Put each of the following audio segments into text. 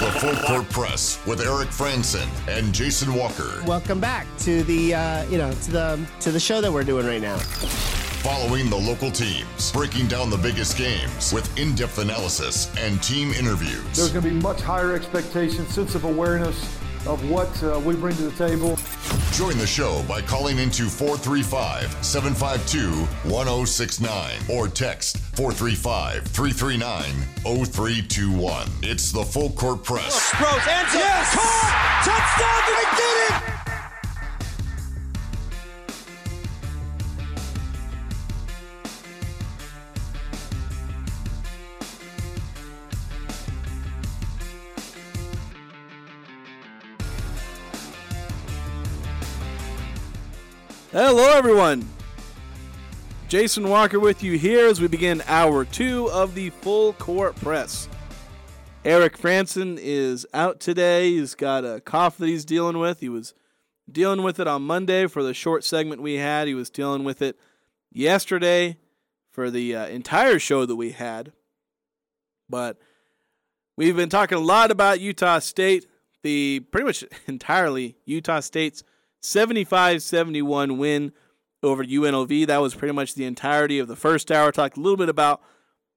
It's the Full Court Press with Eric Frandsen and Jason Walker. Welcome back to the uh, you know to the to the show that we're doing right now. Following the local teams, breaking down the biggest games with in-depth analysis and team interviews. There's going to be much higher expectations, sense of awareness of what uh, we bring to the table. Join the show by calling into 435-752-1069 or text 435-339-0321. It's the Full Court Press. Rose, and yes! Caught! Touchdown! They did it! Hello, everyone. Jason Walker with you here as we begin hour two of the full court press. Eric Frandsen is out today. He's got a cough that he's dealing with. He was dealing with it on Monday for the short segment we had. He was dealing with it yesterday for the uh, entire show that we had. But we've been talking a lot about Utah State, the pretty much entirely Utah State's 75 71 win over UNLV. That was pretty much the entirety of the first hour. Talked a little bit about,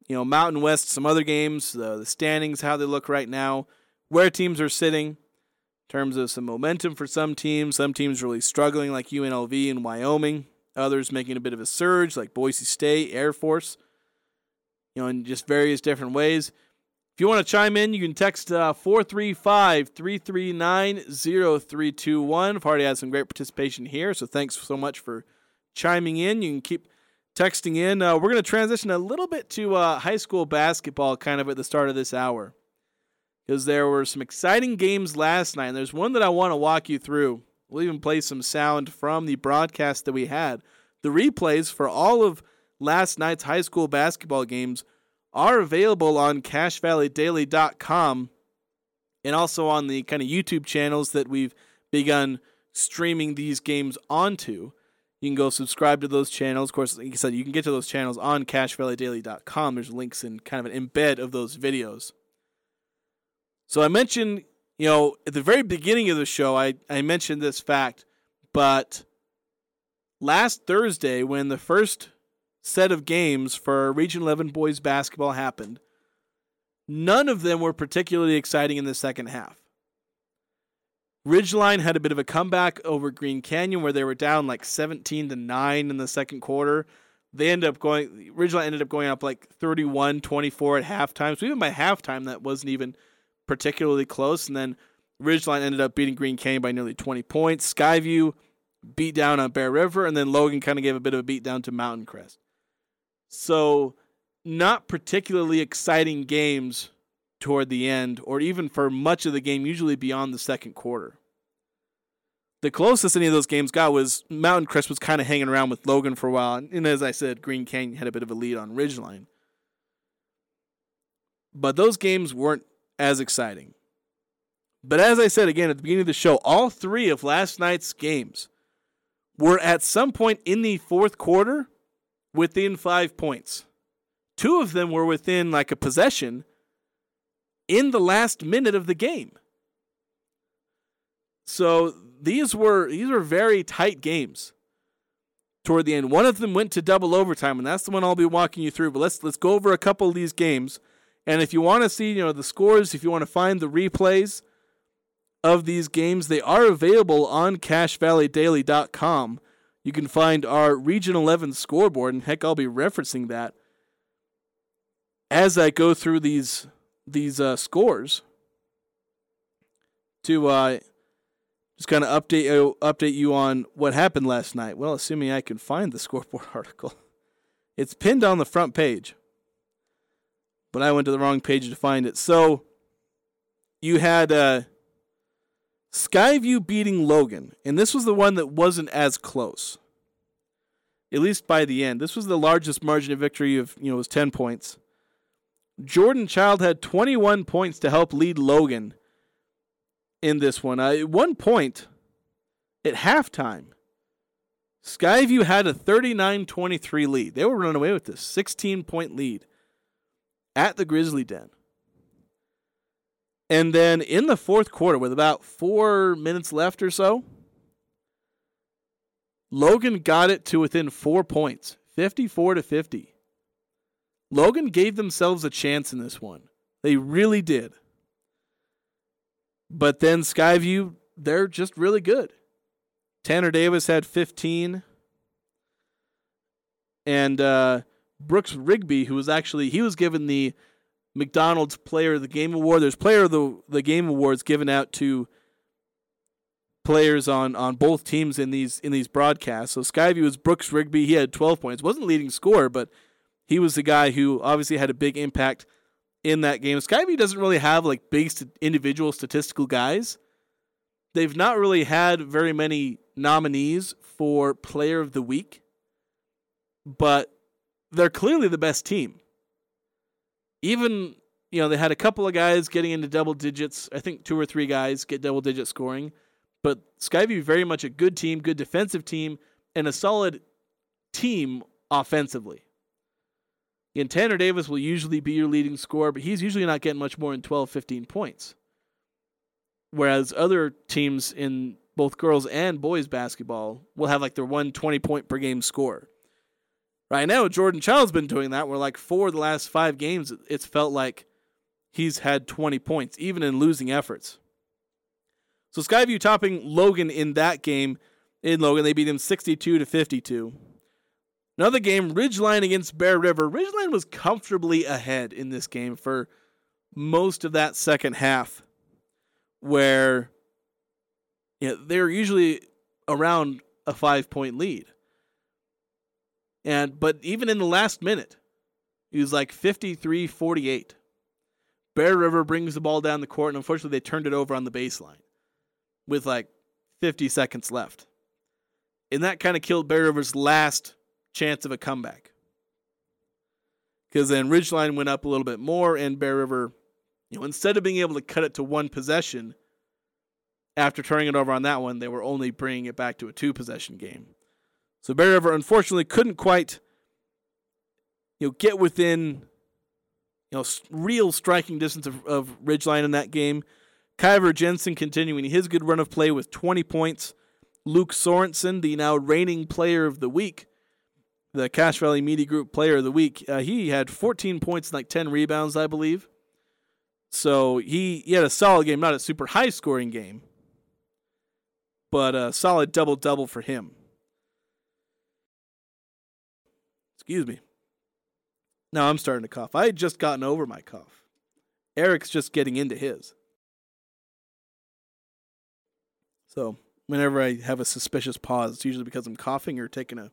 you know, Mountain West, some other games, the, the standings, how they look right now, where teams are sitting in terms of some momentum for some teams. Some teams really struggling, like UNLV and Wyoming. Others making a bit of a surge, like Boise State, Air Force, you know, in just various different ways. You want to chime in, you can text uh, 435 339 0321. I've already had some great participation here, so thanks so much for chiming in. You can keep texting in. Uh, we're going to transition a little bit to uh, high school basketball kind of at the start of this hour because there were some exciting games last night, and there's one that I want to walk you through. We'll even play some sound from the broadcast that we had. The replays for all of last night's high school basketball games are available on cachevalleydaily.com and also on the kind of YouTube channels that we've begun streaming these games onto. You can go subscribe to those channels. Of course, like I said, you can get to those channels on cachevalleydaily.com. There's links in kind of an embed of those videos. So I mentioned, you know, at the very beginning of the show, I, I mentioned this fact, but last Thursday, when the first set of games for Region 11 boys basketball happened, none of them were particularly exciting in the second half. Ridgeline had a bit of a comeback over Green Canyon where they were down like 17 to 9 in the second quarter. They ended up going Ridgeline ended up going up like 31-24 at halftime. So even by halftime that wasn't even particularly close and then Ridgeline ended up beating Green Canyon by nearly 20 points. Skyview beat down on Bear River and then Logan kind of gave a bit of a beat down to Mountain Crest. So, not particularly exciting games toward the end, or even for much of the game, usually beyond the second quarter. The closest any of those games got was Mountain Crest was kind of hanging around with Logan for a while. And as I said, Green Canyon had a bit of a lead on Ridgeline. But those games weren't as exciting. But as I said again at the beginning of the show, all three of last night's games were at some point in the fourth quarter within five points. Two of them were within like a possession in the last minute of the game. So these were these were very tight games toward the end. One of them went to double overtime, and that's the one I'll be walking you through. But let's let's go over a couple of these games. And if you want to see, you know, the scores, if you want to find the replays of these games, they are available on cachevalleydaily.com you can find our Region 11 scoreboard, and heck, I'll be referencing that as I go through these these uh, scores to uh, just kind of update you, update you on what happened last night. Well, assuming I can find the scoreboard article, it's pinned on the front page, but I went to the wrong page to find it. So you had uh, Skyview beating Logan, and this was the one that wasn't as close. At least by the end. This was the largest margin of victory of, you know, it was 10 points. Jordan Child had 21 points to help lead Logan in this one. Uh, at one point, at halftime, Skyview had a 39 23 lead. They were running away with this 16 point lead at the Grizzly Den. And then in the fourth quarter, with about four minutes left or so, Logan got it to within four points, 54 to 50. Logan gave themselves a chance in this one. They really did. But then Skyview, they're just really good. Tanner Davis had 15. And uh, Brooks Rigby, who was actually, he was given the McDonald's Player of the Game Award. There's Player of the, the Game Awards given out to players on, on both teams in these in these broadcasts. So Skyview was Brooks Rigby. He had 12 points. wasn't leading scorer, but he was the guy who obviously had a big impact in that game. Skyview doesn't really have like big st- individual statistical guys. They've not really had very many nominees for Player of the Week, but they're clearly the best team. Even you know they had a couple of guys getting into double digits. I think two or three guys get double digit scoring. But Skyview very much a good team, good defensive team, and a solid team offensively. And Tanner Davis will usually be your leading scorer, but he's usually not getting much more than 12, 15 points. Whereas other teams in both girls and boys basketball will have like their one 20 point per game score. Right now, Jordan Child's been doing that, where like four the last five games, it's felt like he's had 20 points, even in losing efforts. So Skyview topping Logan in that game. In Logan, they beat him 62 to 52. Another game, Ridgeline against Bear River. Ridgeline was comfortably ahead in this game for most of that second half, where you know, they're usually around a five point lead. And but even in the last minute, he was like 53 48. Bear River brings the ball down the court, and unfortunately, they turned it over on the baseline with like 50 seconds left. And that kind of killed Bear River's last chance of a comeback. Because then Ridgeline went up a little bit more, and Bear River, you know, instead of being able to cut it to one possession, after turning it over on that one, they were only bringing it back to a two possession game. So Bear River unfortunately couldn't quite, you know, get within, you know, real striking distance of, of Ridgeline in that game. Kyver Jensen continuing his good run of play with 20 points. Luke Sorensen, the now reigning player of the week, the Cache Valley Media Group player of the week, uh, he had 14 points and like 10 rebounds, I believe. So he, he had a solid game, not a super high scoring game, but a solid double double for him. Excuse me. Now I'm starting to cough. I had just gotten over my cough. Eric's just getting into his. So whenever I have a suspicious pause, it's usually because I'm coughing or taking a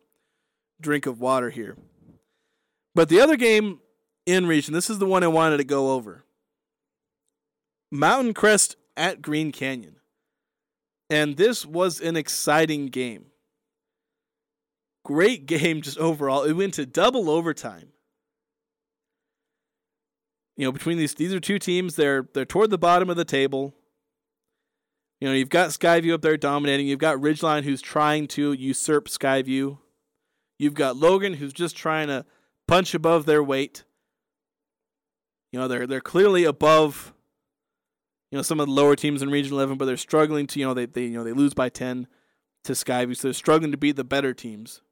drink of water here. But the other game in region, this is the one I wanted to go over. Mountain Crest at Green Canyon. And this was an exciting game. Great game just overall. It went to double overtime. You know, between these these are two teams, they're they're toward the bottom of the table. You know, you've got Skyview up there dominating. You've got Ridgeline who's trying to usurp Skyview. You've got Logan who's just trying to punch above their weight. You know, they're they're clearly above you know some of the lower teams in Region 11, but they're struggling to, you know, they they you know, they lose by 10 to Skyview, so they're struggling to beat the better teams.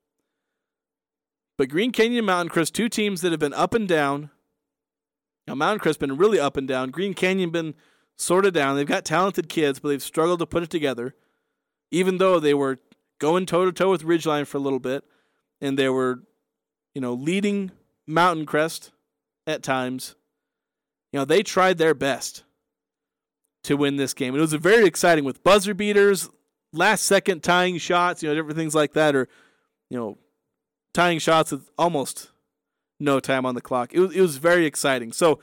But Green Canyon and Mountain Crest, two teams that have been up and down. Now Mountain Crest been really up and down. Green Canyon been sort of down. They've got talented kids, but they've struggled to put it together. Even though they were going toe to toe with Ridgeline for a little bit, and they were, you know, leading Mountain Crest at times. You know, they tried their best to win this game. It was very exciting with buzzer beaters, last second tying shots, you know, different things like that, or you know, tying shots with almost no time on the clock. It was it was very exciting. So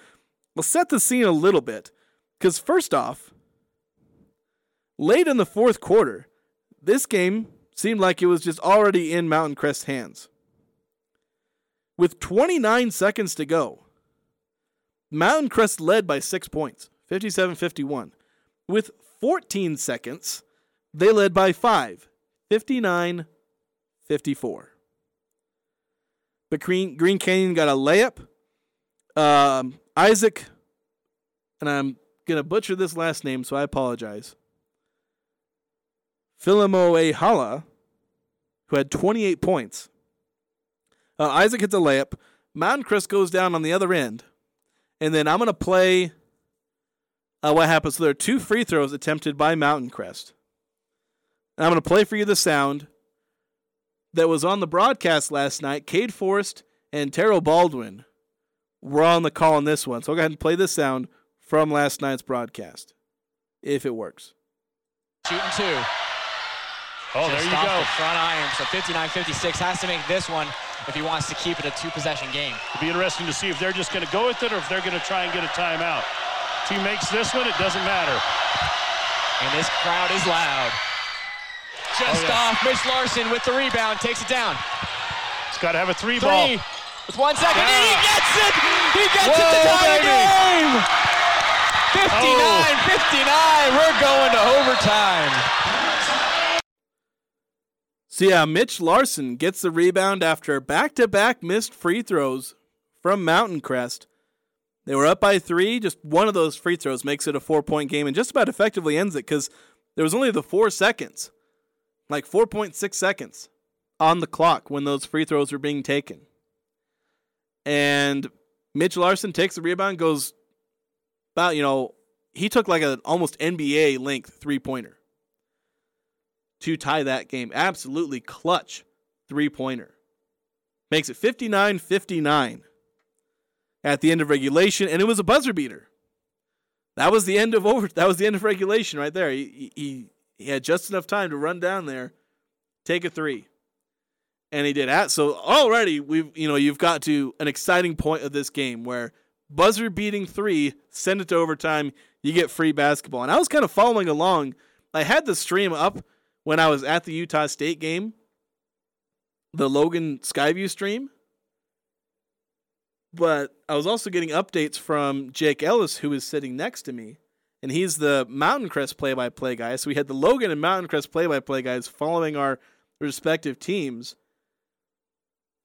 we'll set the scene a little bit. Because, first off, late in the fourth quarter, this game seemed like it was just already in Mountain Crest's hands. With 29 seconds to go, Mountain Crest led by six points, 57 51. With 14 seconds, they led by five, 59 54. But Green, Green Canyon got a layup. Um, Isaac, and I'm gonna butcher this last name, so I apologize. Philimo Hala, who had 28 points. Uh, Isaac hits a layup. Mountain Crest goes down on the other end, and then I'm gonna play. Uh, what happens? So there are two free throws attempted by Mountain Crest. And I'm gonna play for you the sound that was on the broadcast last night. Cade Forrest and Terrell Baldwin were on the call on this one. So I'll go ahead and play this sound from last night's broadcast, if it works. Shooting two. Oh, there you go. the front iron. So 59-56 has to make this one if he wants to keep it a two-possession game. It'll be interesting to see if they're just going to go with it or if they're going to try and get a timeout. If he makes this one, it doesn't matter. And this crowd is loud. Just Oh, yeah. off. Mitch Larson with the rebound takes it down. He's got to have a three, ball. With one second. And he gets it. He gets it to Whoa, tie the game. 59-59. We're going to overtime. So yeah, Mitch Larson gets the rebound after back-to-back missed free throws from Mountain Crest. They were up by three. Just one of those free throws makes it a four-point game, and just about effectively ends it because there was only the four seconds, like 4.6 seconds, on the clock when those free throws were being taken. And Mitch Larson takes the rebound, goes about you know he took like an almost NBA length three-pointer to tie that game. Absolutely clutch three pointer. Makes it 59 59 at the end of regulation, and it was a buzzer beater. That was the end of over. That was the end of regulation right there. He, he, he had just enough time to run down there, take a three, and he did that. So already we've you know you've got to an exciting point of this game where buzzer beating three, send it to overtime, you get free basketball. And I was kind of following along. I had the stream up when I was at the Utah State game, the Logan Skyview stream. But I was also getting updates from Jake Ellis, who is sitting next to me, and he's the Mountain Crest play-by-play guy. So we had the Logan and Mountain Crest play-by-play guys following our respective teams,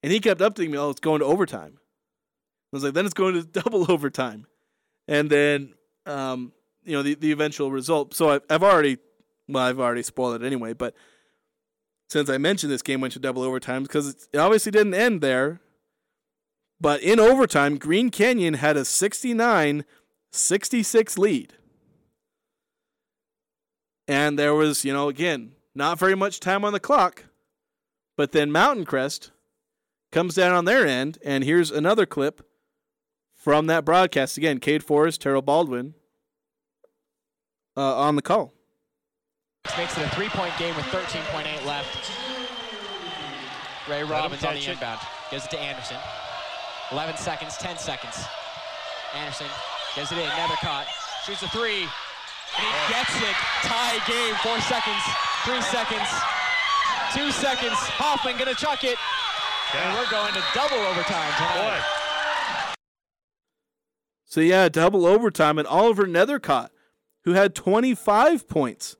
and he kept updating me. Oh, it's going to overtime. I was like, then it's going to double overtime, and then um, you know the the eventual result. So I've, I've already well, I've already spoiled it anyway, but since I mentioned this game went to double overtime, because it obviously didn't end there. But in overtime, Green Canyon had a 69 66 lead. And there was, you know, again, not very much time on the clock. But then Mountain Crest comes down on their end, and here's another clip from that broadcast. Again, Cade Forrest, Terrell Baldwin uh, on the call. Makes it a three-point game with 13.8 left. Ray Robbins on the it. inbound. Gives it to Anderson. 11 seconds, 10 seconds. Anderson gives it in, never caught. Shoots a three, and he gets it. Tie game, four seconds, three seconds, two seconds. Hoffman gonna chuck it, and we're going to double overtime tonight. So yeah, double overtime, and Oliver Nethercott, who had 25 points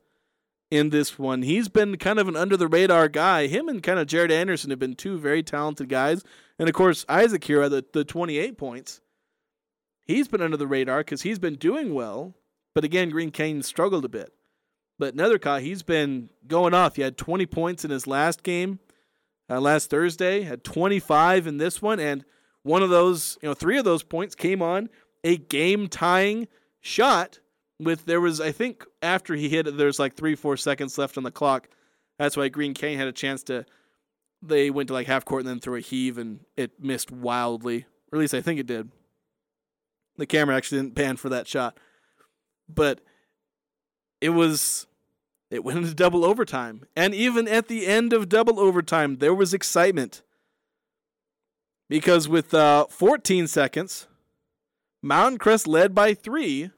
in this one. He's been kind of an under the radar guy. Him and kind of Jared Anderson have been two very talented guys, and of course Isaac here had the, the 28 points. He's been under the radar because he's been doing well, but again, Green Canyon struggled a bit. But Nethercott, he's been going off. He had 20 points in his last game, uh, last Thursday. Had 25 in this one, and one of those, you know, three of those points came on a game tying shot with there was I think after he hit it there's like 3 4 seconds left on the clock. That's why Green Cane had a chance to they went to like half court and then threw a heave and it missed wildly. Or at least I think it did. The camera actually didn't pan for that shot. But it was it went into double overtime. And even at the end of double overtime, there was excitement. Because with uh, 14 seconds, Mountain Crest led by three,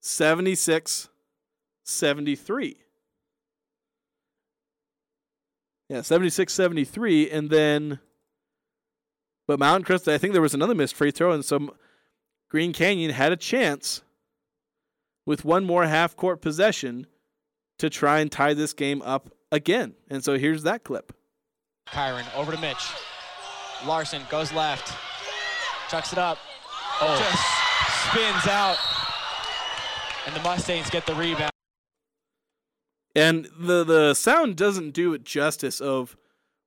76 73. Yeah, 76 73. And then, but Mountain Crest, I think there was another missed free throw, and some Green Canyon had a chance with one more half court possession to try and tie this game up again. And so here's that clip. Kyron over to Mitch. Larson goes left. Chucks it up. Oh. Just spins out. And the Mustangs get the rebound. And the the sound doesn't do it justice of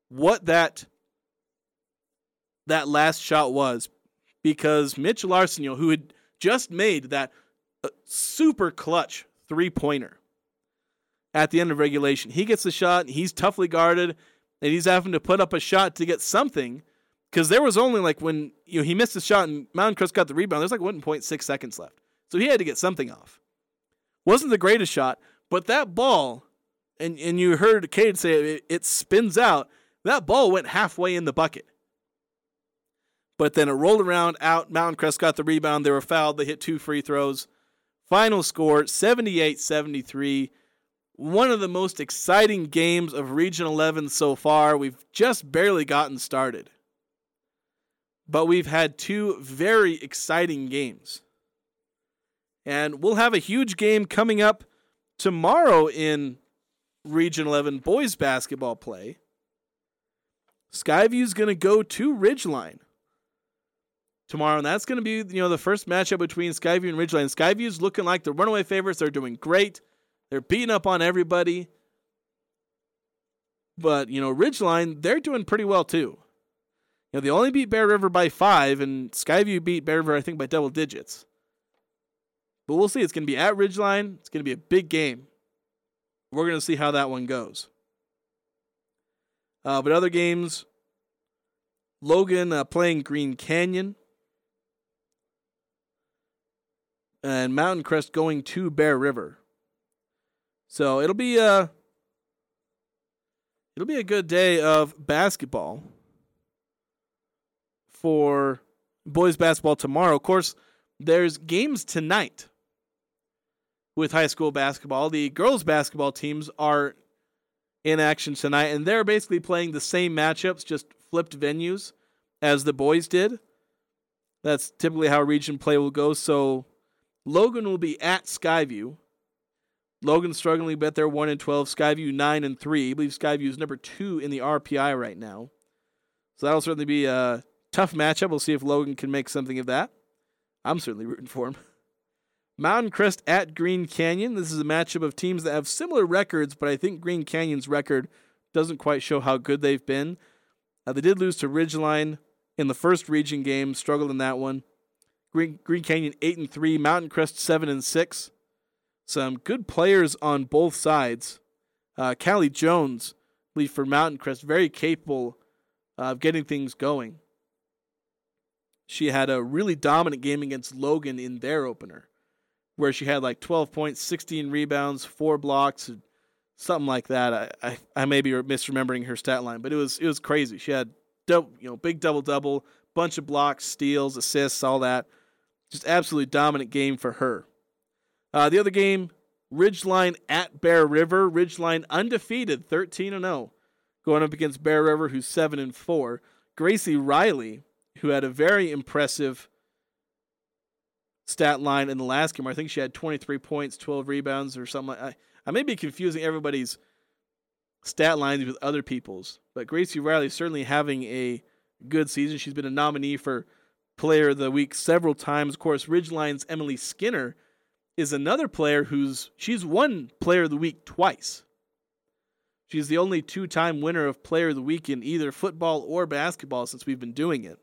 what that that last shot was because Mitch Larson, you know, who had just made that super clutch three pointer at the end of regulation, he gets the shot. He's toughly guarded, and he's having to put up a shot to get something because there was only like when you know he missed his shot and Mountain Crest got the rebound. There's like 1.6 seconds left, so he had to get something off. Wasn't the greatest shot, but that ball, and and you heard Cade say it, it spins out. That ball went halfway in the bucket. But then it rolled around out. Mountain Crest got the rebound. They were fouled. They hit two free throws. Final score 78 73. One of the most exciting games of Region 11 so far. We've just barely gotten started. But we've had two very exciting games. And we'll have a huge game coming up tomorrow in Region 11 boys basketball play. Skyview's going to go to Ridgeline tomorrow, and that's going to be you know the first matchup between Skyview and Ridgeline. Skyview's looking like the runaway favorites. They're doing great. They're beating up on everybody. But you know Ridgeline, they're doing pretty well too. You know they only beat Bear River by five, and Skyview beat Bear River I think by double digits. But we'll see. It's going to be at Ridgeline. It's going to be a big game. We're going to see how that one goes. Uh, but other games, Logan uh, playing Green Canyon. And Mountain Crest going to Bear River. So it'll be a it'll be a good day of basketball for boys basketball tomorrow. Of course, there's games tonight with high school basketball. The girls basketball teams are in action tonight, and they're basically playing the same matchups, just flipped venues as the boys did. That's typically how region play will go. So Logan will be at Skyview. Logan's struggling, but they're one and twelve. Skyview nine and three. I believe Skyview is number two in the RPI right now. So that'll certainly be a tough matchup. We'll see if Logan can make something of that. I'm certainly rooting for him. Mountain Crest at Green Canyon. This is a matchup of teams that have similar records, but I think Green Canyon's record doesn't quite show how good they've been. Uh, they did lose to Ridgeline in the first region game, struggled in that one. Green, Green Canyon eight and three, Mountain Crest seven and six. Some good players on both sides. Uh, Callie Jones, lead for Mountain Crest, very capable of getting things going. She had a really dominant game against Logan in their opener, where she had like 12 points, 16 rebounds, four blocks, something like that. I, I, I may be misremembering her stat line, but it was it was crazy. She had double, you know big double double, bunch of blocks, steals, assists, all that. Just absolutely dominant game for her. Uh, the other game, Ridgeline at Bear River. Ridgeline undefeated, 13 and 0, going up against Bear River, who's 7 and 4. Gracie Riley, who had a very impressive stat line in the last game. I think she had 23 points, 12 rebounds, or something. I, I may be confusing everybody's stat lines with other people's, but Gracie Riley certainly having a good season. She's been a nominee for Player of the Week several times. Of course, Ridgeline's Emily Skinner is another player who's she's won Player of the Week twice. She's the only two-time winner of Player of the Week in either football or basketball since we've been doing it.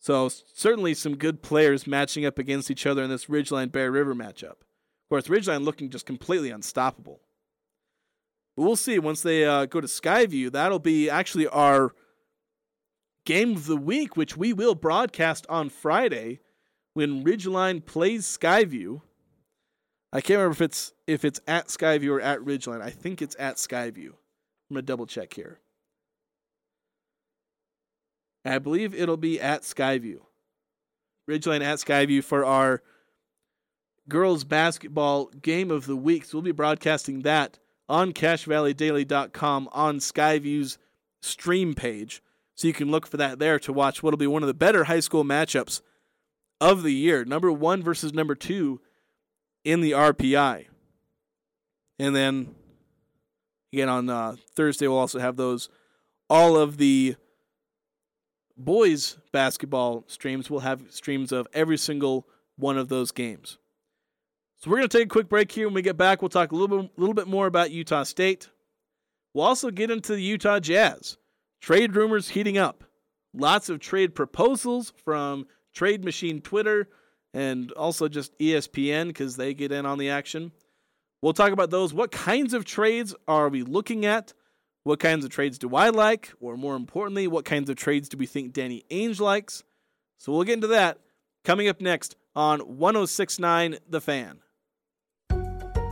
So certainly some good players matching up against each other in this Ridgeline Bear River matchup. Of course, Ridgeline looking just completely unstoppable. But we'll see once they uh, go to Skyview. That'll be actually our game of the week, which we will broadcast on Friday when Ridgeline plays Skyview. I can't remember if it's if it's at Skyview or at Ridgeline. I think it's at Skyview. I'm gonna double check here. I believe it'll be at Skyview. Ridgeline at Skyview for our girls basketball game of the week. So we'll be broadcasting that on CacheValleyDaily.com on Skyview's stream page. So you can look for that there to watch what'll be one of the better high school matchups of the year. Number one versus number two in the RPI. And then again on uh, Thursday, we'll also have those. All of the boys basketball streams will have streams of every single one of those games. So we're going to take a quick break here. When we get back, we'll talk a little bit, little bit more about Utah State. We'll also get into the Utah Jazz. Trade rumors heating up. Lots of trade proposals from Trade Machine Twitter and also just ESPN because they get in on the action. We'll talk about those. What kinds of trades are we looking at? What kinds of trades do I like? Or more importantly, what kinds of trades do we think Danny Ainge likes? So we'll get into that coming up next on 1069 The Fan.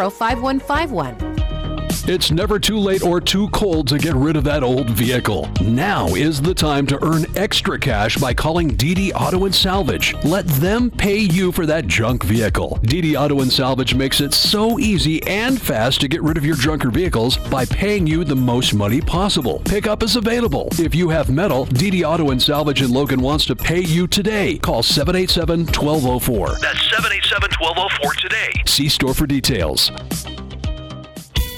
5151. It's never too late or too cold to get rid of that old vehicle. Now is the time to earn extra cash by calling DD Auto and Salvage. Let them pay you for that junk vehicle. DD Auto and Salvage makes it so easy and fast to get rid of your junker vehicles by paying you the most money possible. Pickup is available. If you have metal, DD Auto and Salvage in Logan wants to pay you today. Call 787 1204. That's 787 1204 today. See store for details.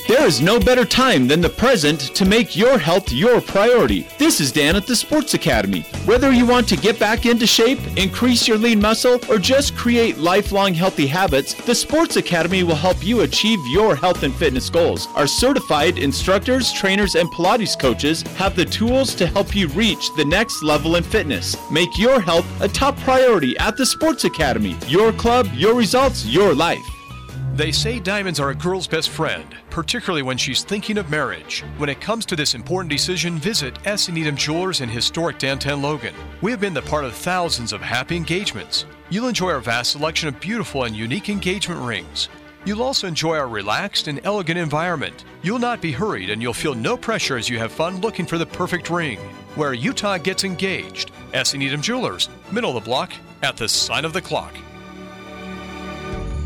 There is no better time than the present to make your health your priority. This is Dan at the Sports Academy. Whether you want to get back into shape, increase your lean muscle, or just create lifelong healthy habits, the Sports Academy will help you achieve your health and fitness goals. Our certified instructors, trainers, and Pilates coaches have the tools to help you reach the next level in fitness. Make your health a top priority at the Sports Academy. Your club, your results, your life. They say diamonds are a girl's best friend, particularly when she's thinking of marriage. When it comes to this important decision, visit S. Needham Jewelers in historic downtown Logan. We have been the part of thousands of happy engagements. You'll enjoy our vast selection of beautiful and unique engagement rings. You'll also enjoy our relaxed and elegant environment. You'll not be hurried and you'll feel no pressure as you have fun looking for the perfect ring. Where Utah gets engaged. S. Needham Jewelers, middle of the block, at the sign of the clock.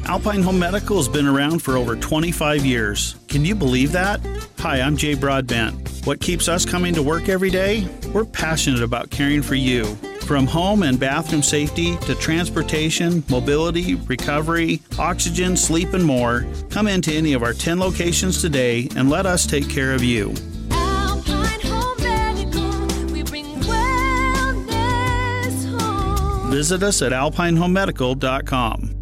Alpine Home Medical has been around for over 25 years. Can you believe that? Hi, I'm Jay Broadbent. What keeps us coming to work every day? We're passionate about caring for you. From home and bathroom safety to transportation, mobility, recovery, oxygen, sleep, and more, come into any of our 10 locations today and let us take care of you. Visit us at alpinehomemedical.com.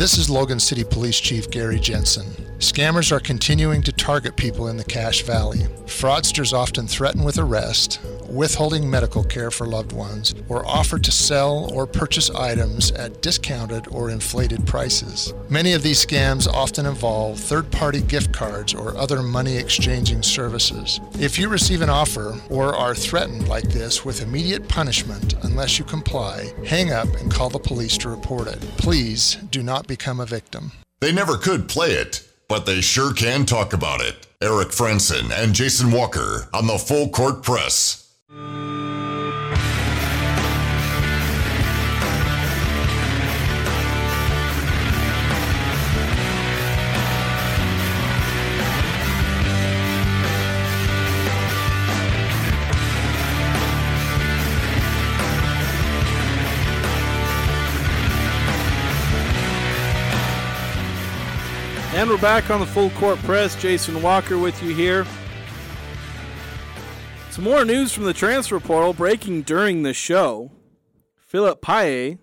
This is Logan City Police Chief Gary Jensen. Scammers are continuing to target people in the Cache Valley. Fraudsters often threaten with arrest, withholding medical care for loved ones, or offer to sell or purchase items at discounted or inflated prices. Many of these scams often involve third party gift cards or other money exchanging services. If you receive an offer or are threatened like this with immediate punishment unless you comply, hang up and call the police to report it. Please do not become a victim. They never could play it, but they sure can talk about it. Eric Frandsen and Jason Walker on the Full Court Press. And we're back on the full court press. Jason Walker with you here. Some more news from the transfer portal breaking during the show. Philip Paye,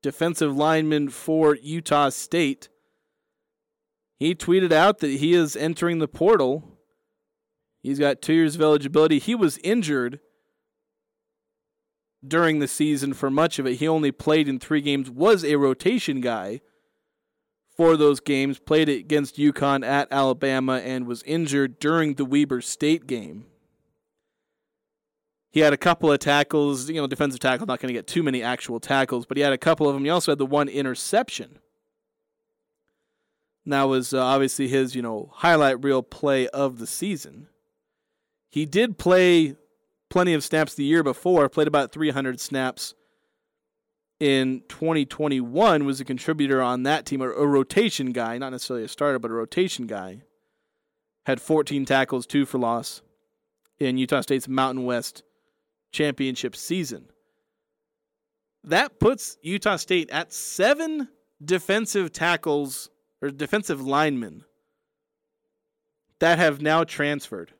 defensive lineman for Utah State, he tweeted out that he is entering the portal. He's got two years of eligibility. He was injured during the season for much of it. He only played in three games, was a rotation guy for those games, played against UConn at Alabama, and was injured during the Weber State game. He had a couple of tackles, you know, defensive tackle, not going to get too many actual tackles, but he had a couple of them. He also had the one interception. And that was uh, obviously his, you know, highlight reel play of the season. He did play plenty of snaps the year before, played about 300 snaps in 2021 was a contributor on that team, a, a rotation guy, not necessarily a starter, but a rotation guy. Had 14 tackles, two for loss in Utah State's Mountain West championship season. That puts Utah State at seven defensive tackles or defensive linemen that have now transferred.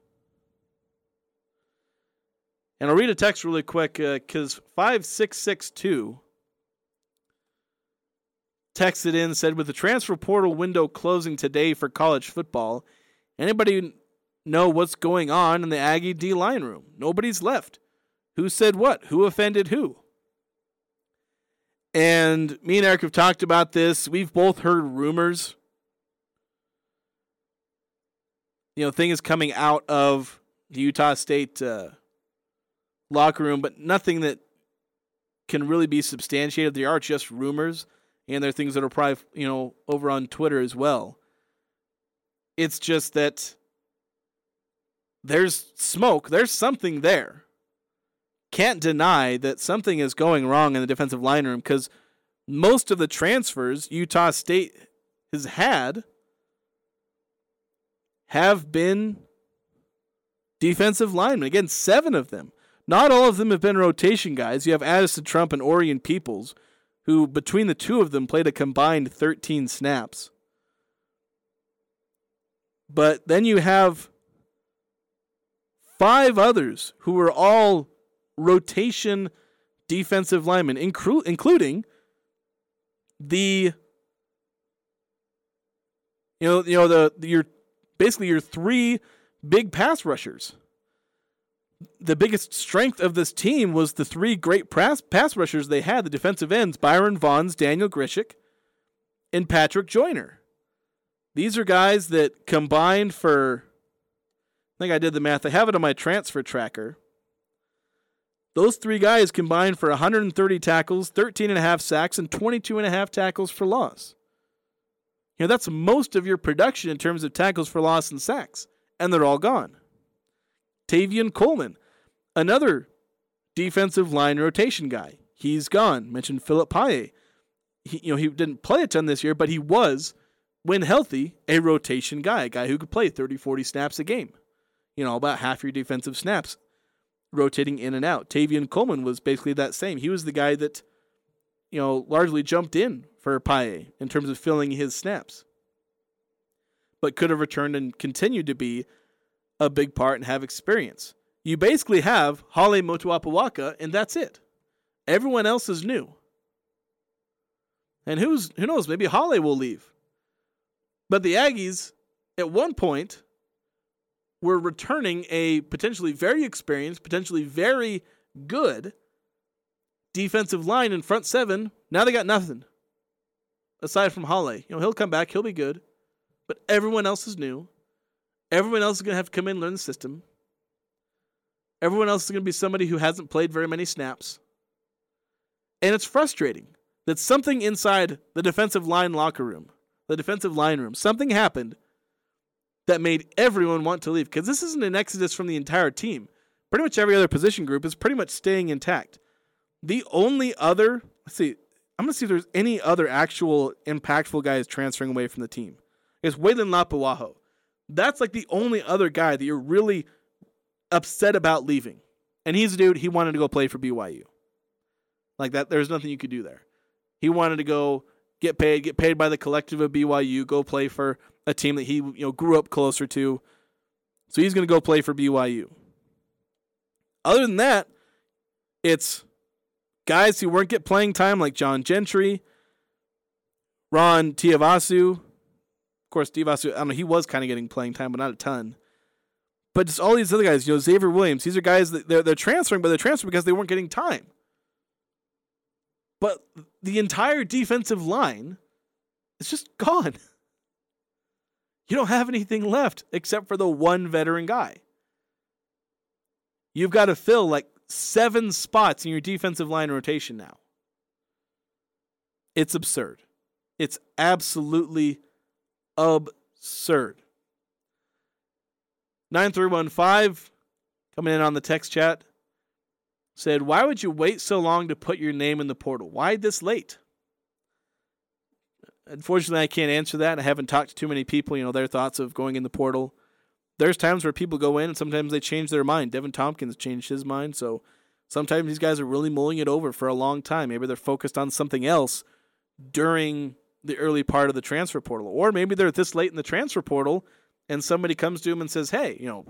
And I'll read a text really quick because uh, 5662 texted in said with the transfer portal window closing today for college football, anybody know what's going on in the Aggie D line room? Nobody's left. Who said what? Who offended who? And me and Eric have talked about this. We've both heard rumors. You know, things coming out of the Utah State uh, locker room, but nothing that can really be substantiated. They are just rumors, and there are things that are probably, you know, over on Twitter as well. It's just that there's smoke, there's something there can't deny that something is going wrong in the defensive line room because most of the transfers Utah State has had have been defensive linemen. Again, seven of them. Not all of them have been rotation guys. You have Addison Trump and Orion Peoples, who between the two of them played a combined 13 snaps. But then you have five others who were all rotation defensive linemen, inclu- including the you know you know the, the your basically your three big pass rushers. The biggest strength of this team was the three great pass, pass rushers they had, the defensive ends, Byron Vaughns, Daniel Grzesiak, and Patrick Joyner. These are guys that combined for I think I did the math. I have it on my transfer tracker. Those three guys combined for 130 tackles, 13 and a half sacks, and 22 and a half tackles for loss. You know, that's most of your production in terms of tackles for loss and sacks, and they're all gone. Tavian Coleman, another defensive line rotation guy. He's gone. Mentioned Philip Paye. He, you know, he didn't play a ton this year, but he was, when healthy, a rotation guy, a guy who could play 30, 40 snaps a game. You know, about half your defensive snaps rotating in and out. Tavian Coleman was basically that same. He was the guy that, you know, largely jumped in for Paye in terms of filling his snaps, but could have returned and continued to be a big part and have experience. You basically have Hale Motu'apuaka, and that's it. Everyone else is new. And who's who knows, maybe Hale will leave. But the Aggies, at one point, we're returning a potentially very experienced, potentially very good defensive line in front seven. Now they got nothing aside from Hale. You know, he'll come back, he'll be good, but everyone else is new. Everyone else is going to have to come in and learn the system. Everyone else is going to be somebody who hasn't played very many snaps. And it's frustrating that something inside the defensive line locker room, the defensive line room, something happened that made everyone want to leave because this isn't an exodus from the entire team. Pretty much every other position group is pretty much staying intact. The only other, let's see, I'm gonna see if there's any other actual impactful guys transferring away from the team. Is Weylin Lapuaho. That's like the only other guy that you're really upset about leaving. And he's a dude, he wanted to go play for BYU. Like that, there's nothing you could do there. He wanted to go get paid, get paid by the collective of BYU, go play for a team that he you know grew up closer to. So he's going to go play for BYU. Other than that, it's guys who weren't get playing time like John Gentry, Ron Tiavasu. Course, Tiavasu, I don't know, he was kind of getting playing time, but not a ton. But just all these other guys, you know, Xavier Williams, these are guys that they're, they're transferring, but they're transferring because they weren't getting time. But the entire defensive line is just gone. You don't have anything left except for the one veteran guy. You've got to fill like seven spots in your defensive line rotation now. It's absurd. It's absolutely absurd. 9315 coming in on the text chat. said, Why would you wait so long to put your name in the portal? Why this late? Unfortunately, I can't answer that. I haven't talked to too many people, you know, their thoughts of going in the portal. There's times where people go in and sometimes they change their mind. Devin Tompkins changed his mind, so sometimes these guys are really mulling it over for a long time. Maybe they're focused on something else during the early part of the transfer portal. Or maybe they're this late in the transfer portal and somebody comes to them and says, Hey, you know,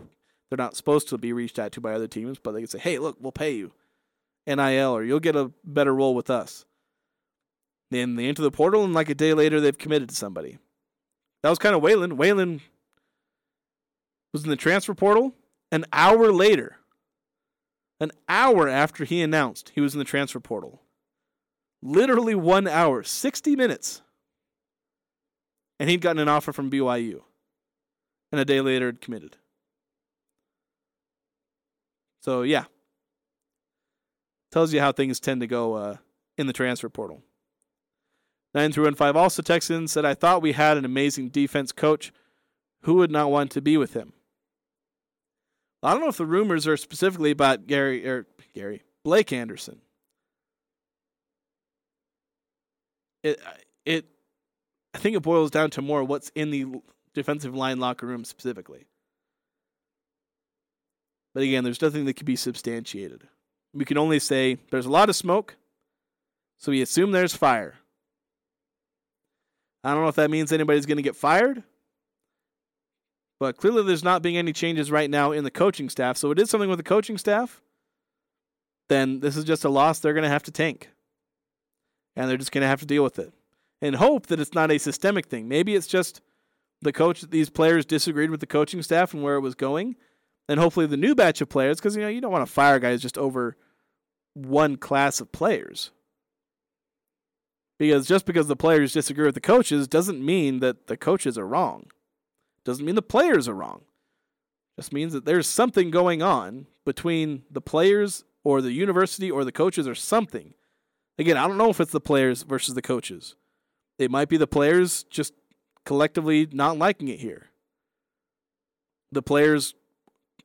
they're not supposed to be reached out to by other teams, but they can say, Hey, look, we'll pay you NIL or you'll get a better role with us. Then they enter the portal, and like a day later, they've committed to somebody. That was kind of Whalen. Whalen was in the transfer portal. An hour later, an hour after he announced he was in the transfer portal, literally one hour, 60 minutes, and he'd gotten an offer from BYU. And a day later, had committed. So, yeah. Tells you how things tend to go uh, in the transfer portal. 9315 also texted in said, I thought we had an amazing defense coach. Who would not want to be with him? I don't know if the rumors are specifically about Gary or Gary Blake Anderson. It it I think it boils down to more what's in the defensive line locker room specifically. But again, there's nothing that can be substantiated. We can only say there's a lot of smoke, so we assume there's fire. I don't know if that means anybody's going to get fired, but clearly there's not being any changes right now in the coaching staff. So if it is something with the coaching staff. Then this is just a loss they're going to have to tank. And they're just going to have to deal with it. And hope that it's not a systemic thing. Maybe it's just the coach, these players disagreed with the coaching staff and where it was going. And hopefully the new batch of players, because you know, you don't want to fire guys just over one class of players. Because just because the players disagree with the coaches doesn't mean that the coaches are wrong. Doesn't mean the players are wrong. Just means that there's something going on between the players or the university or the coaches or something. Again, I don't know if it's the players versus the coaches. It might be the players just collectively not liking it here. The players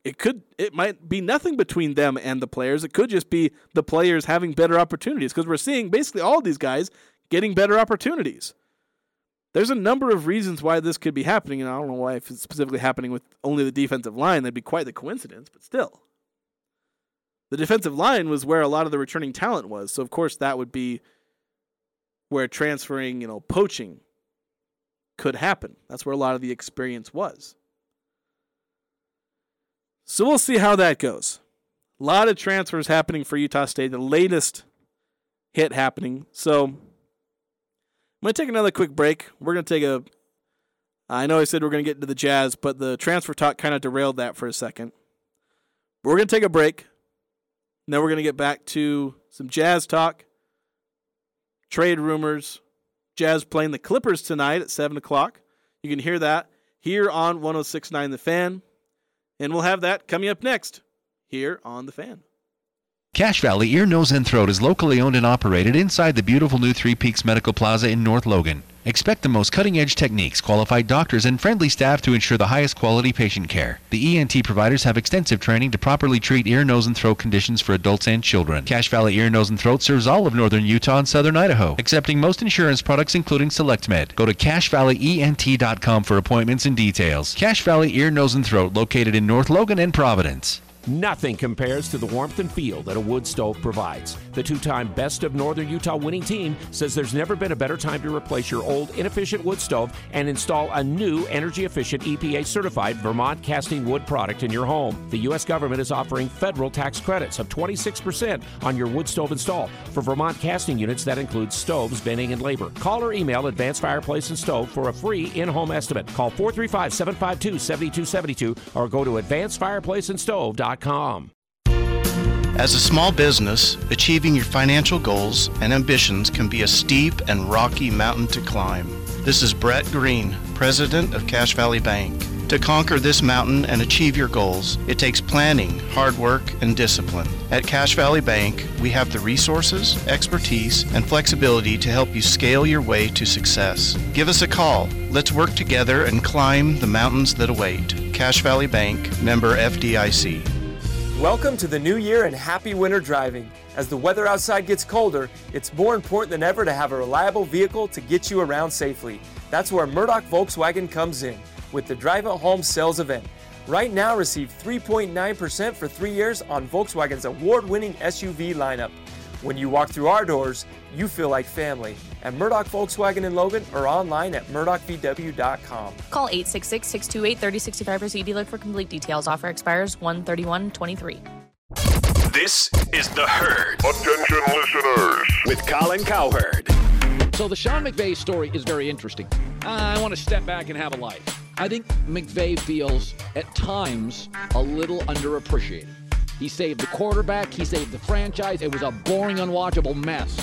it could it might be nothing between them and the players. It could just be the players having better opportunities because we're seeing basically all these guys getting better opportunities. There's a number of reasons why this could be happening, and I don't know why if it's specifically happening with only the defensive line, that'd be quite the coincidence, but still. The defensive line was where a lot of the returning talent was, so of course that would be where transferring, you know, poaching could happen. That's where a lot of the experience was. So we'll see how that goes. A lot of transfers happening for Utah State. The latest hit happening. So I'm going to take another quick break. We're going to take a. I know I said we're going to get into the Jazz, but the transfer talk kind of derailed that for a second. We're going to take a break. Then we're going to get back to some Jazz talk, trade rumors, Jazz playing the Clippers tonight at 7 o'clock. You can hear that here on 1069 The Fan. And we'll have that coming up next here on The Fan. Cache Valley Ear, Nose, and Throat is locally owned and operated inside the beautiful new Three Peaks Medical Plaza in North Logan. Expect the most cutting edge techniques, qualified doctors, and friendly staff to ensure the highest quality patient care. The ENT providers have extensive training to properly treat ear, nose, and throat conditions for adults and children. Cache Valley Ear, Nose, and Throat serves all of northern Utah and southern Idaho, accepting most insurance products including SelectMed. Go to CacheValleyENT.com for appointments and details. Cache Valley Ear, Nose, and Throat, located in North Logan and Providence. Nothing compares to the warmth and feel that a wood stove provides. The two time Best of Northern Utah winning team says there's never been a better time to replace your old inefficient wood stove and install a new energy efficient EPA certified Vermont casting wood product in your home. The U.S. government is offering federal tax credits of 26% on your wood stove install. For Vermont casting units, that include stoves, venting, and labor. Call or email Advanced Fireplace and Stove for a free in home estimate. Call 435 752 7272 or go to advancedfireplaceandstove.com. As a small business, achieving your financial goals and ambitions can be a steep and rocky mountain to climb. This is Brett Green, president of Cache Valley Bank. To conquer this mountain and achieve your goals, it takes planning, hard work, and discipline. At Cache Valley Bank, we have the resources, expertise, and flexibility to help you scale your way to success. Give us a call. Let's work together and climb the mountains that await. Cache Valley Bank, member FDIC. Welcome to the new year and happy winter driving. As the weather outside gets colder, it's more important than ever to have a reliable vehicle to get you around safely. That's where Murdock Volkswagen comes in with the Drive at Home sales event. Right now, receive 3.9% for three years on Volkswagen's award winning SUV lineup. When you walk through our doors, you feel like family. At Murdock Volkswagen in Logan or online at murdochvw.com. Call 866 628 3065 or see dealer for complete details. Offer expires 131 23. This is The Herd. Attention, listeners. With Colin Cowherd. So the Sean McVay story is very interesting. I want to step back and have a life. I think McVay feels at times a little underappreciated. He saved the quarterback, he saved the franchise. It was a boring, unwatchable mess.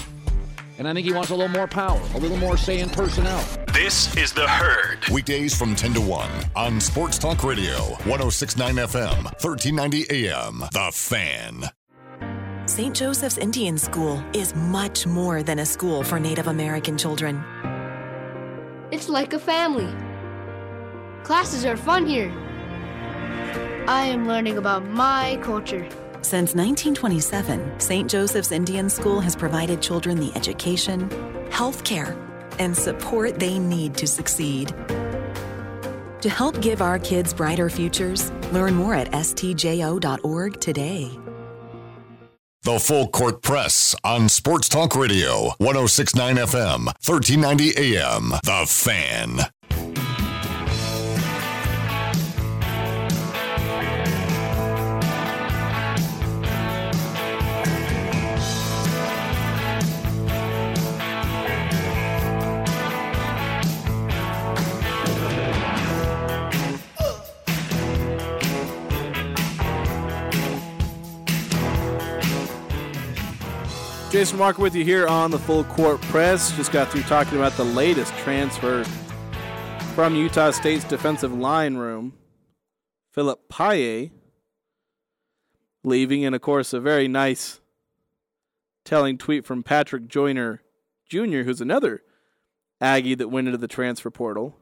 And I think he wants a little more power, a little more say in personnel. This is The Herd. Weekdays from 10 to 1 on Sports Talk Radio, 1069 FM, 1390 AM. The Fan. St. Joseph's Indian School is much more than a school for Native American children. It's like a family. Classes are fun here. I am learning about my culture. Since 1927, St. Joseph's Indian School has provided children the education, health care, and support they need to succeed. To help give our kids brighter futures, learn more at stjo.org today. The Full Court Press on Sports Talk Radio, 1069 FM, 1390 AM. The Fan. Jason Walker with you here on the Full Court Press. Just got through talking about the latest transfer from Utah State's defensive line room, Philip Paye, leaving, and of course, a very nice telling tweet from Patrick Joyner Jr., who's another Aggie that went into the transfer portal.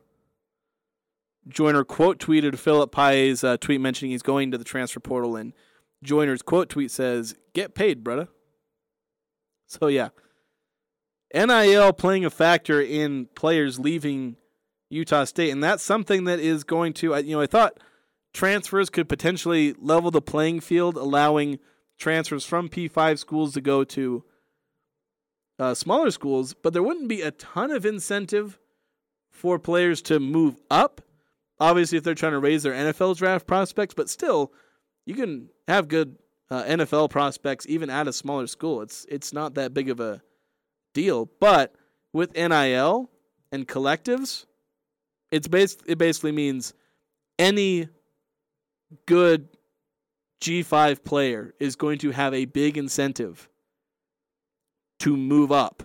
Joyner quote tweeted Philip Paye's uh, tweet mentioning he's going to the transfer portal, and Joyner's quote tweet says, Get paid, brother. So yeah, NIL playing a factor in players leaving Utah State, and that's something that is going to. You know, I thought transfers could potentially level the playing field, allowing transfers from P5 schools to go to uh, smaller schools, but there wouldn't be a ton of incentive for players to move up. Obviously, if they're trying to raise their NFL draft prospects, but still, you can have good uh, NFL prospects even at a smaller school. It's it's not that big of a deal. But with NIL and collectives, it's bas- it basically means any good G5 player is going to have a big incentive to move up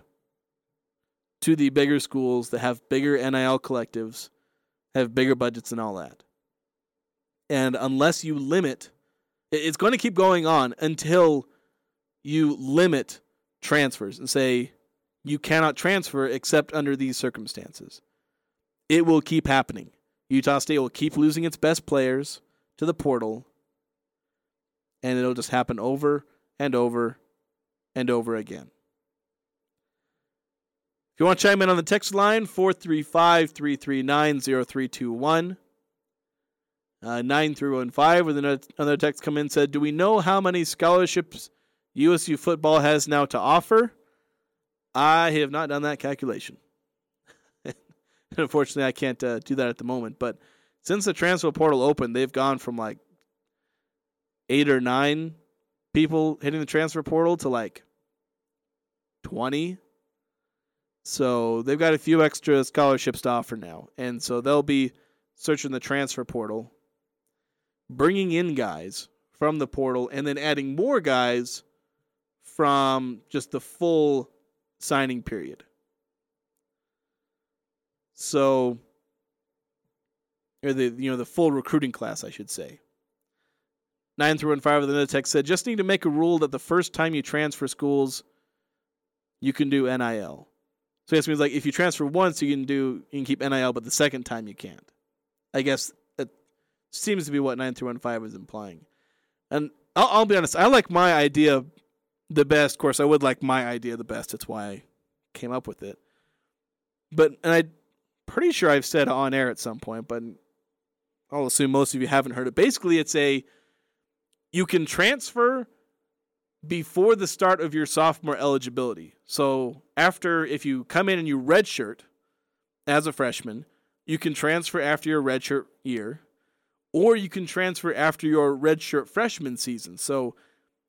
to the bigger schools that have bigger NIL collectives, have bigger budgets and all that. And unless you limit it's going to keep going on until you limit transfers and say you cannot transfer except under these circumstances. It will keep happening. Utah State will keep losing its best players to the portal, and it'll just happen over and over and over again. If you want to chime in on the text line, 435 339 0321. Uh, 9 through 5 with another, another text come in said, Do we know how many scholarships USU football has now to offer? I have not done that calculation. Unfortunately, I can't uh, do that at the moment. But since the transfer portal opened, they've gone from like eight or nine people hitting the transfer portal to like 20. So they've got a few extra scholarships to offer now. And so they'll be searching the transfer portal bringing in guys from the portal and then adding more guys from just the full signing period. So or the you know the full recruiting class I should say. 9 through and 5 of the text said just need to make a rule that the first time you transfer schools you can do NIL. So this means like if you transfer once you can do you can keep NIL but the second time you can't. I guess Seems to be what 9 through 15 is implying. And I'll, I'll be honest. I like my idea the best. Of course, I would like my idea the best. That's why I came up with it. But and I'm pretty sure I've said on air at some point, but I'll assume most of you haven't heard it. Basically, it's a you can transfer before the start of your sophomore eligibility. So after if you come in and you redshirt as a freshman, you can transfer after your redshirt year, or you can transfer after your redshirt freshman season. So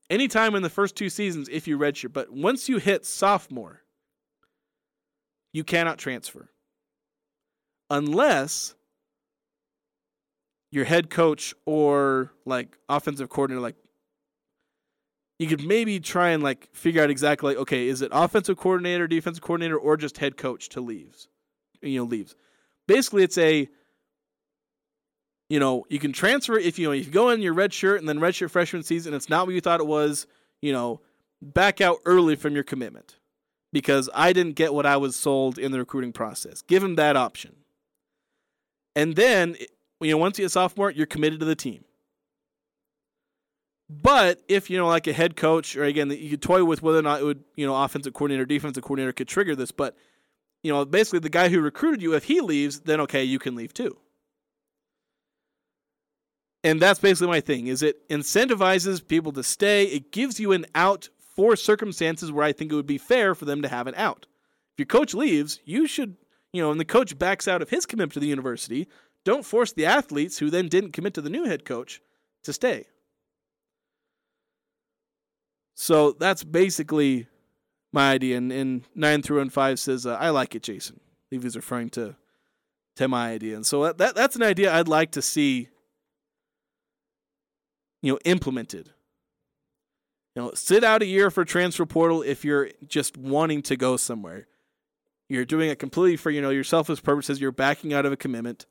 anytime in the first two seasons if you redshirt, but once you hit sophomore, you cannot transfer unless your head coach or like offensive coordinator like you could maybe try and like figure out exactly like okay is it offensive coordinator defensive coordinator or just head coach to leaves you know leaves basically it's a you know you can transfer if you know if you go in your red shirt and then red shirt freshman season it's not what you thought it was you know back out early from your commitment because i didn't get what i was sold in the recruiting process give them that option and then you know, once you're a sophomore, you're committed to the team. But if you know, like a head coach, or again, you could toy with whether or not it would, you know, offensive coordinator, defensive coordinator could trigger this. But you know, basically, the guy who recruited you, if he leaves, then okay, you can leave too. And that's basically my thing: is it incentivizes people to stay. It gives you an out for circumstances where I think it would be fair for them to have an out. If your coach leaves, you should, you know, and the coach backs out of his commitment to the university, don't force the athletes who then didn't commit to the new head coach to stay. So that's basically my idea. And, and 9 through and 5 says, uh, I like it, Jason. He's referring to, to my idea. And so that, that's an idea I'd like to see you know, implemented. You know, sit out a year for transfer portal if you're just wanting to go somewhere. You're doing it completely for, you know, your selfish purposes. You're backing out of a commitment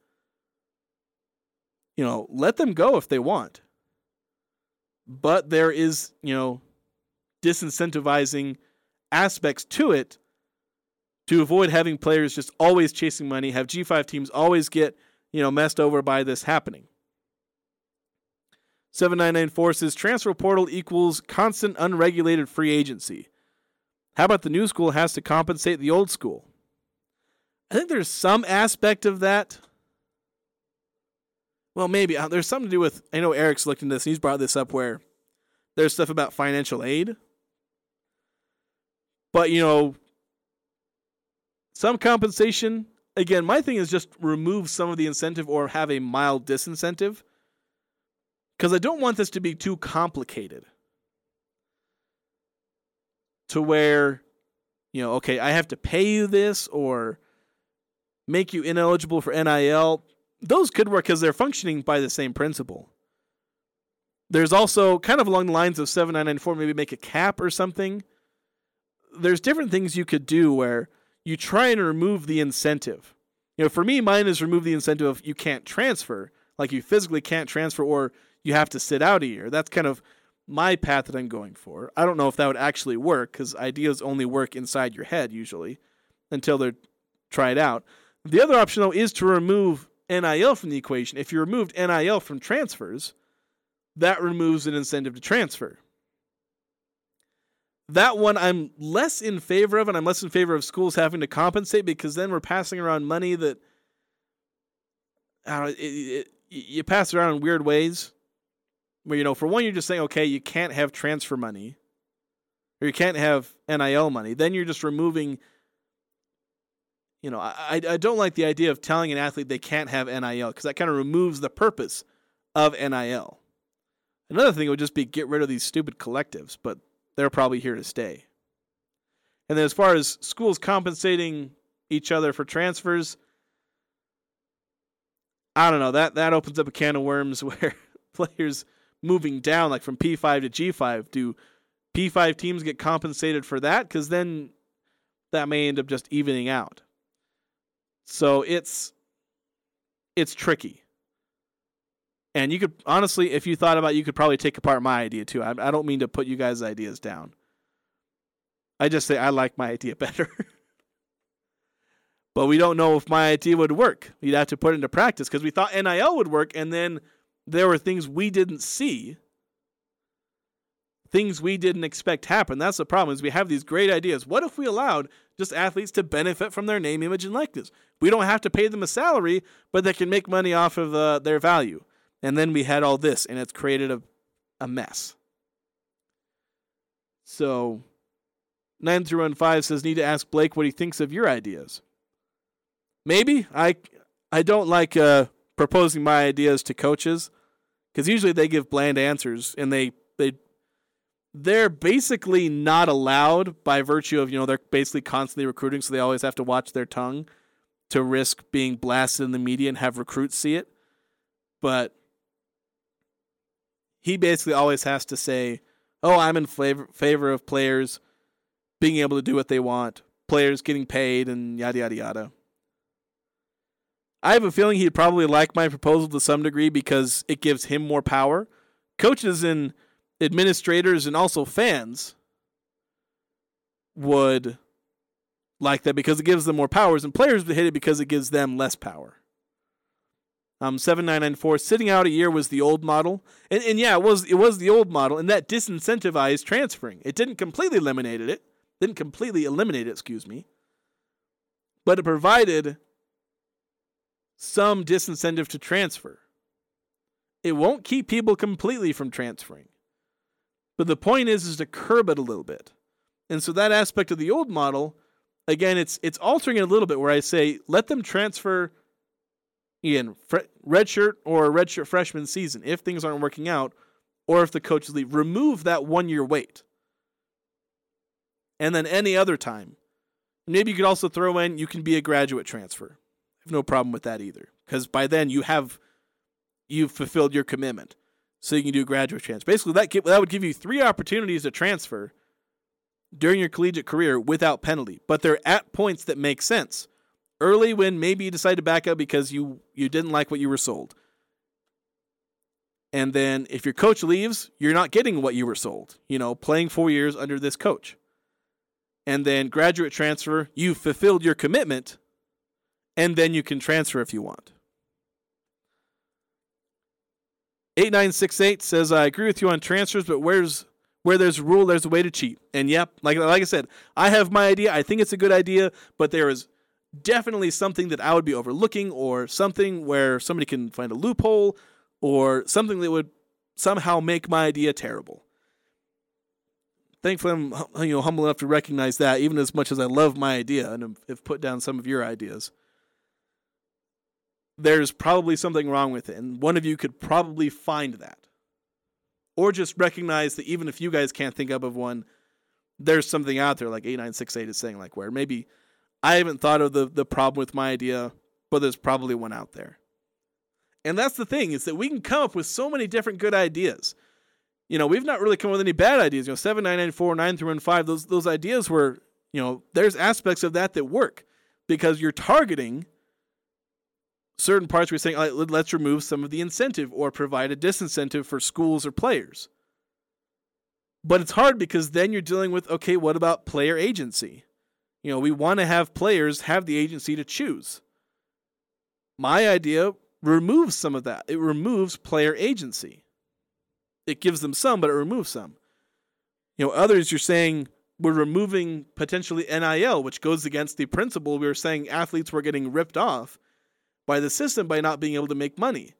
you know, let them go if they want. But there is, you know, disincentivizing aspects to it to avoid having players just always chasing money, have G5 teams always get, you know, messed over by this happening. 7994 says transfer portal equals constant unregulated free agency. How about the new school has to compensate the old school? I think there's some aspect of that well, maybe uh, there's something to do with. I know Eric's looked into this. And he's brought this up where there's stuff about financial aid, but you know, some compensation. Again, my thing is just remove some of the incentive or have a mild disincentive because I don't want this to be too complicated to where you know, okay, I have to pay you this or make you ineligible for NIL those could work because they're functioning by the same principle. There's also kind of along the lines of 7994, maybe make a cap or something. There's different things you could do where you try and remove the incentive. You know, for me, mine is remove the incentive of you can't transfer, like you physically can't transfer or you have to sit out a year. That's kind of my path that I'm going for. I don't know if that would actually work because ideas only work inside your head usually until they're tried out. The other option, though, is to remove NIL from the equation. If you removed NIL from transfers, that removes an incentive to transfer. That one I'm less in favor of, and I'm less in favor of schools having to compensate because then we're passing around money that I don't know, it, it, you pass around in weird ways. Where you know, for one, you're just saying, okay, you can't have transfer money, or you can't have NIL money. Then you're just removing you know, I, I don't like the idea of telling an athlete they can't have NIL because that kind of removes the purpose of NIL. Another thing would just be get rid of these stupid collectives, but they're probably here to stay. And then as far as schools compensating each other for transfers, I don't know. That that opens up a can of worms where players moving down like from P5 to G5 do P5 teams get compensated for that cuz then that may end up just evening out. So it's it's tricky. And you could honestly, if you thought about, it, you could probably take apart my idea too. I, I don't mean to put you guys' ideas down. I just say I like my idea better. but we don't know if my idea would work. We'd have to put it into practice because we thought NIL would work, and then there were things we didn't see things we didn't expect happen. That's the problem is we have these great ideas. What if we allowed just athletes to benefit from their name, image, and likeness? We don't have to pay them a salary, but they can make money off of uh, their value. And then we had all this, and it's created a, a mess. So, 9 through 1 5 says, Need to ask Blake what he thinks of your ideas. Maybe. I, I don't like uh, proposing my ideas to coaches because usually they give bland answers and they, they they're basically not allowed by virtue of you know they're basically constantly recruiting so they always have to watch their tongue to risk being blasted in the media and have recruits see it. But he basically always has to say oh i'm in favor, favor of players being able to do what they want players getting paid and yada yada yada i have a feeling he'd probably like my proposal to some degree because it gives him more power coaches and administrators and also fans would like that because it gives them more powers, and players would hate it because it gives them less power. Um, seven nine nine four sitting out a year was the old model, and, and yeah, it was it was the old model, and that disincentivized transferring. It didn't completely eliminate it, didn't completely eliminate it, excuse me, but it provided some disincentive to transfer. It won't keep people completely from transferring. But the point is is to curb it a little bit. And so that aspect of the old model, again, it's it's altering it a little bit where I say let them transfer in redshirt or redshirt freshman season if things aren't working out, or if the coaches leave. Remove that one year wait. And then any other time. Maybe you could also throw in you can be a graduate transfer. I have no problem with that either. Because by then you have you've fulfilled your commitment so you can do graduate transfer. Basically, that that would give you three opportunities to transfer during your collegiate career without penalty, but they're at points that make sense. Early when maybe you decide to back up because you you didn't like what you were sold. And then if your coach leaves, you're not getting what you were sold. You know, playing 4 years under this coach. And then graduate transfer, you've fulfilled your commitment and then you can transfer if you want. 8968 says, I agree with you on transfers, but where's where there's a rule, there's a way to cheat. And yep, like like I said, I have my idea. I think it's a good idea, but there is definitely something that I would be overlooking, or something where somebody can find a loophole, or something that would somehow make my idea terrible. Thankfully, I'm you know humble enough to recognize that, even as much as I love my idea and have put down some of your ideas there's probably something wrong with it. And one of you could probably find that. Or just recognize that even if you guys can't think up of one, there's something out there like 8968 is saying, like where maybe I haven't thought of the, the problem with my idea, but there's probably one out there. And that's the thing, is that we can come up with so many different good ideas. You know, we've not really come up with any bad ideas. You know, 7994, 9 through 5, those those ideas were, you know, there's aspects of that that work because you're targeting – certain parts we're saying let's remove some of the incentive or provide a disincentive for schools or players. But it's hard because then you're dealing with okay, what about player agency? You know, we want to have players have the agency to choose. My idea removes some of that. It removes player agency. It gives them some, but it removes some. You know, others you're saying we're removing potentially NIL, which goes against the principle we were saying athletes were getting ripped off by the system by not being able to make money.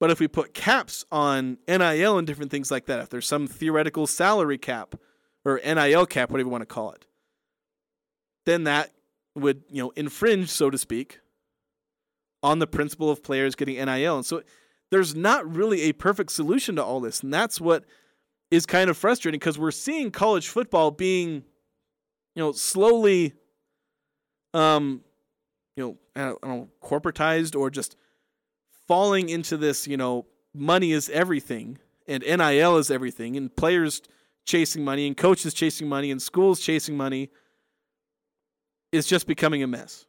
But if we put caps on NIL and different things like that, if there's some theoretical salary cap or NIL cap, whatever you want to call it, then that would, you know, infringe, so to speak, on the principle of players getting NIL. And so there's not really a perfect solution to all this. And that's what is kind of frustrating because we're seeing college football being, you know, slowly um, you know, know, corporatized or just falling into this, you know, money is everything and NIL is everything and players chasing money and coaches chasing money and schools chasing money is just becoming a mess.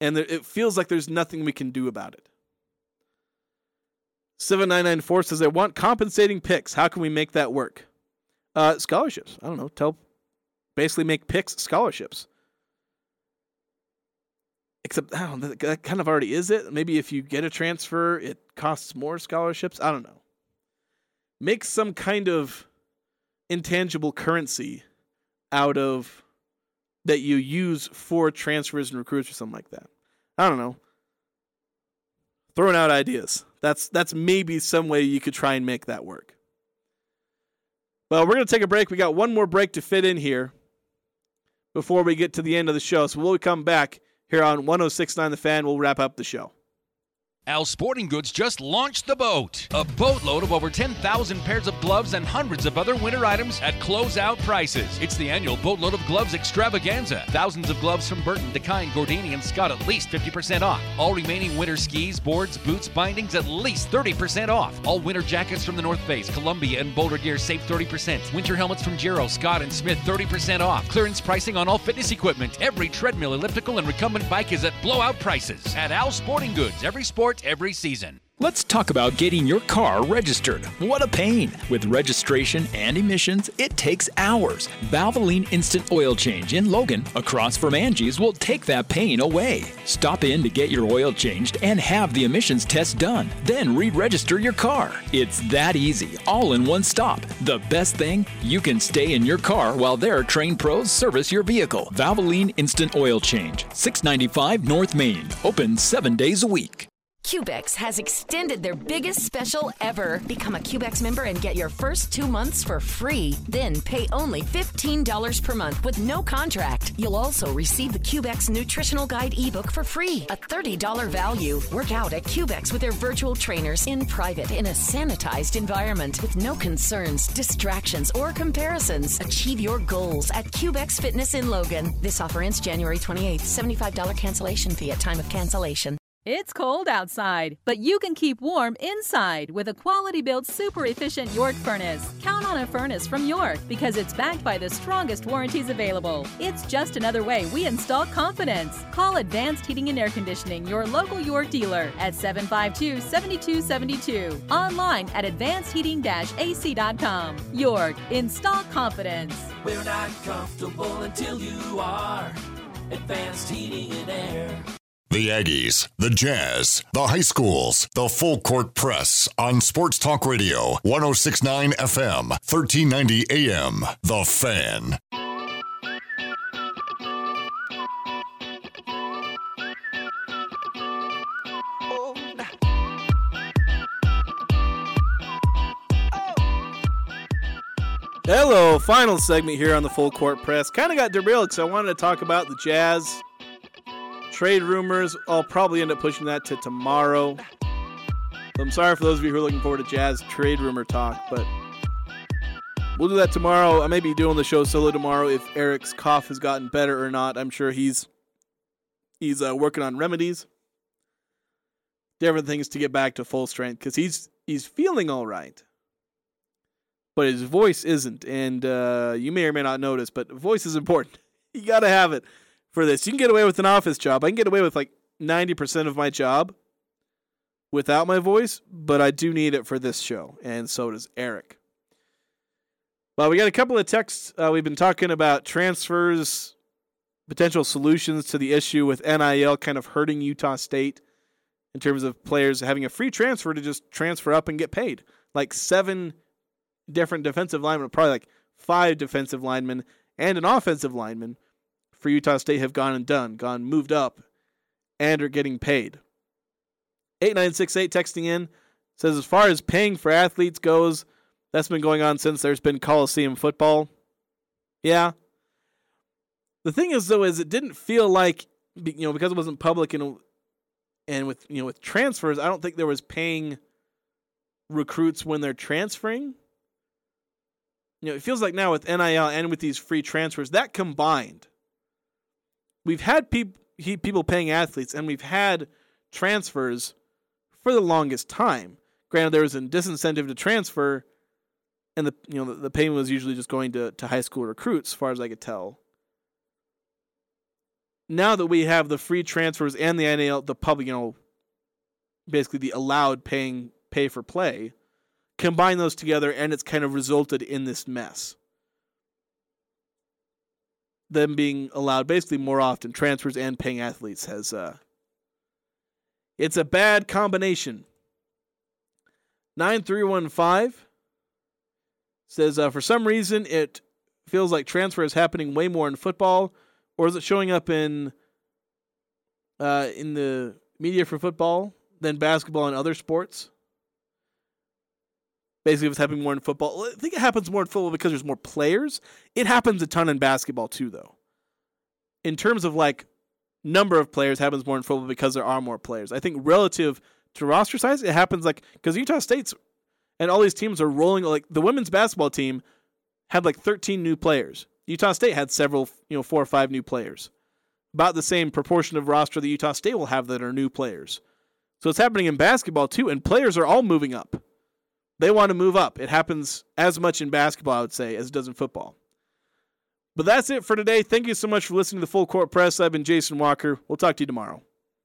And there, it feels like there's nothing we can do about it. 7994 says, I want compensating picks. How can we make that work? Uh, scholarships. I don't know. Tell, basically make picks scholarships. Except I don't that kind of already is it. Maybe if you get a transfer, it costs more scholarships. I don't know. Make some kind of intangible currency out of that you use for transfers and recruits or something like that. I don't know. Throwing out ideas. That's that's maybe some way you could try and make that work. Well, we're going to take a break. We got one more break to fit in here before we get to the end of the show. So when we come back here on 1069 The Fan, we'll wrap up the show. Al Sporting Goods just launched the boat. A boatload of over 10,000 pairs of gloves and hundreds of other winter items at closeout prices. It's the annual Boatload of Gloves extravaganza. Thousands of gloves from Burton, Dakine, Gordini, and Scott at least 50% off. All remaining winter skis, boards, boots, bindings at least 30% off. All winter jackets from the North Face, Columbia, and Boulder Gear save 30%. Winter helmets from Giro, Scott, and Smith 30% off. Clearance pricing on all fitness equipment. Every treadmill, elliptical, and recumbent bike is at blowout prices. At Al Sporting Goods, every sport, every season. Let's talk about getting your car registered. What a pain! With registration and emissions, it takes hours. Valvoline Instant Oil Change in Logan, across from Angie's, will take that pain away. Stop in to get your oil changed and have the emissions test done. Then re register your car. It's that easy, all in one stop. The best thing, you can stay in your car while their trained pros service your vehicle. Valvoline Instant Oil Change, 695 North Main, open seven days a week. Cubex has extended their biggest special ever. Become a Cubex member and get your first two months for free. Then pay only $15 per month with no contract. You'll also receive the Cubex Nutritional Guide ebook for free, a $30 value. Work out at Cubex with their virtual trainers in private in a sanitized environment with no concerns, distractions, or comparisons. Achieve your goals at Cubex Fitness in Logan. This offer ends January 28th. $75 cancellation fee at time of cancellation. It's cold outside, but you can keep warm inside with a quality built, super efficient York furnace. Count on a furnace from York because it's backed by the strongest warranties available. It's just another way we install confidence. Call Advanced Heating and Air Conditioning, your local York dealer, at 752 7272. Online at advancedheating ac.com. York, install confidence. We're not comfortable until you are. Advanced Heating and Air. The Aggies, the Jazz, the high schools, the full court press on Sports Talk Radio, 1069 FM, 1390 AM. The Fan. Hello, final segment here on the full court press. Kind of got derailed because I wanted to talk about the Jazz trade rumors. I'll probably end up pushing that to tomorrow. So I'm sorry for those of you who are looking forward to Jazz trade rumor talk, but we'll do that tomorrow. I may be doing the show solo tomorrow if Eric's cough has gotten better or not. I'm sure he's he's uh, working on remedies, different things to get back to full strength because he's he's feeling all right, but his voice isn't. And uh, you may or may not notice, but voice is important. you got to have it for this. You can get away with an office job. I can get away with like 90% of my job without my voice, but I do need it for this show, and so does Eric. Well, we got a couple of texts. Uh, we've been talking about transfers, potential solutions to the issue with NIL kind of hurting Utah State in terms of players having a free transfer to just transfer up and get paid. Like seven different defensive linemen, probably like five defensive linemen and an offensive lineman for Utah State have gone and done, gone moved up, and are getting paid. 8968 texting in says, as far as paying for athletes goes, that's been going on since there's been Coliseum football. Yeah. The thing is, though, is it didn't feel like, you know, because it wasn't public and and with you know with transfers, I don't think there was paying recruits when they're transferring. You know, it feels like now with NIL and with these free transfers, that combined, we've had people people paying athletes and we've had transfers for the longest time. Granted, there was a disincentive to transfer, and the you know the, the payment was usually just going to, to high school recruits, as far as I could tell. Now that we have the free transfers and the NIL, the public, you know, basically the allowed paying pay for play, combine those together, and it's kind of resulted in this mess. Them being allowed basically more often transfers and paying athletes has uh, it's a bad combination. 9315 Says uh, for some reason it feels like transfer is happening way more in football, or is it showing up in uh, in the media for football than basketball and other sports? Basically, it's happening more in football, I think it happens more in football because there's more players. It happens a ton in basketball too, though. In terms of like number of players, happens more in football because there are more players. I think relative to roster size, it happens like because Utah State's and all these teams are rolling. Like the women's basketball team had like 13 new players. Utah State had several, you know, four or five new players. About the same proportion of roster that Utah State will have that are new players. So it's happening in basketball too, and players are all moving up. They want to move up. It happens as much in basketball, I would say, as it does in football. But that's it for today. Thank you so much for listening to the Full Court Press. I've been Jason Walker. We'll talk to you tomorrow.